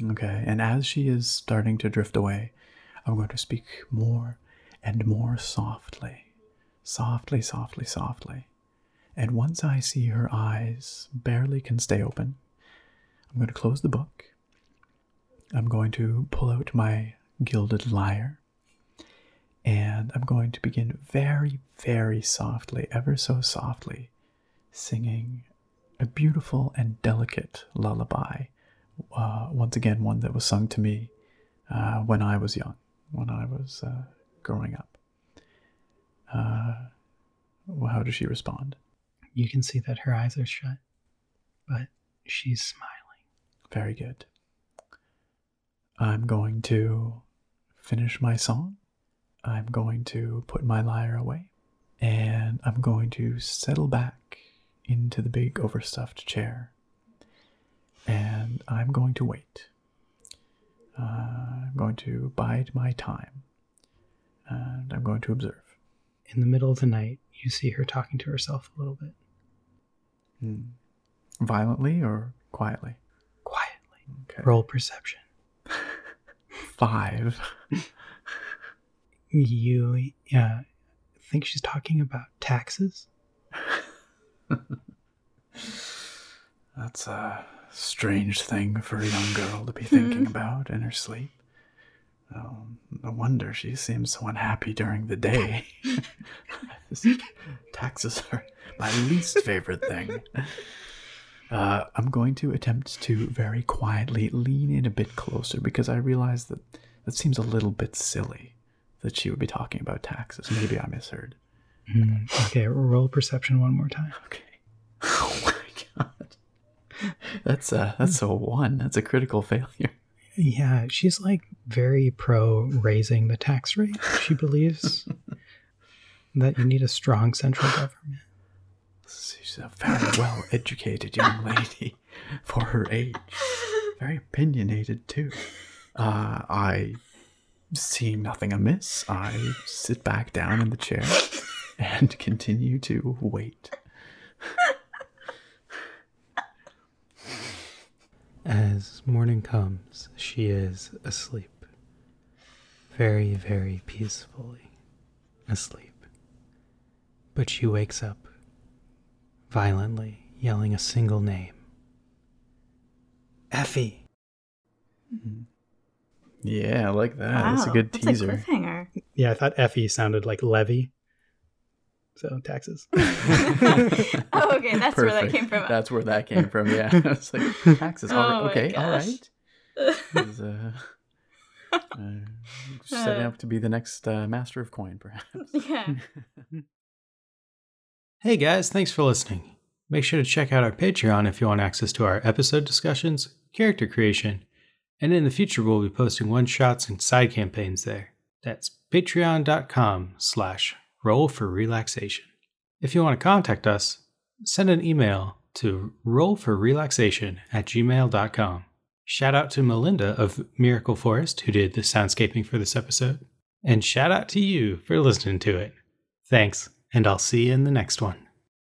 Okay. And as she is starting to drift away, I'm going to speak more and more softly. Softly, softly, softly. And once I see her eyes barely can stay open, I'm going to close the book. I'm going to pull out my gilded lyre. And I'm going to begin very, very softly, ever so softly, singing a beautiful and delicate lullaby. Uh, once again, one that was sung to me uh, when I was young, when I was uh, growing up. Uh, well, how does she respond? You can see that her eyes are shut, but she's smiling. Very good. I'm going to finish my song. I'm going to put my lyre away. And I'm going to settle back into the big overstuffed chair. And I'm going to wait. Uh, I'm going to bide my time. And I'm going to observe. In the middle of the night, you see her talking to herself a little bit. Hmm. Violently or quietly? Quietly. Okay. Roll perception. Five. You uh, think she's talking about taxes? That's a strange thing for a young girl to be thinking about in her sleep. Oh, no wonder she seems so unhappy during the day. Taxes are my least favorite thing. Uh, I'm going to attempt to very quietly lean in a bit closer because I realize that that seems a little bit silly that she would be talking about taxes. Maybe I misheard. Hmm, Okay, roll perception one more time. Okay. Oh my god. That's a that's a one. That's a critical failure. Yeah, she's like very pro raising the tax rate. She believes that you need a strong central government. She's a very well educated young lady for her age. Very opinionated too. Uh, I see nothing amiss, I sit back down in the chair and continue to wait. As morning comes, she is asleep. Very, very peacefully asleep. But she wakes up violently, yelling a single name Effie. Hmm. Yeah, I like that. That's a good that's teaser. A cliffhanger. Yeah, I thought Effie sounded like levy. So taxes. oh, okay, that's where that came from. That's where that came from. Yeah, it's like taxes. All right, Oh my okay, all gosh. right. This is, uh, uh, setting up to be the next uh, master of coin, perhaps. yeah. Hey guys, thanks for listening. Make sure to check out our Patreon if you want access to our episode discussions, character creation, and in the future we'll be posting one-shots and side campaigns there. That's patreon.com slash roll for relaxation. If you want to contact us, send an email to rollforrelaxation at gmail.com. Shout out to Melinda of Miracle Forest who did the soundscaping for this episode. And shout out to you for listening to it. Thanks, and I'll see you in the next one.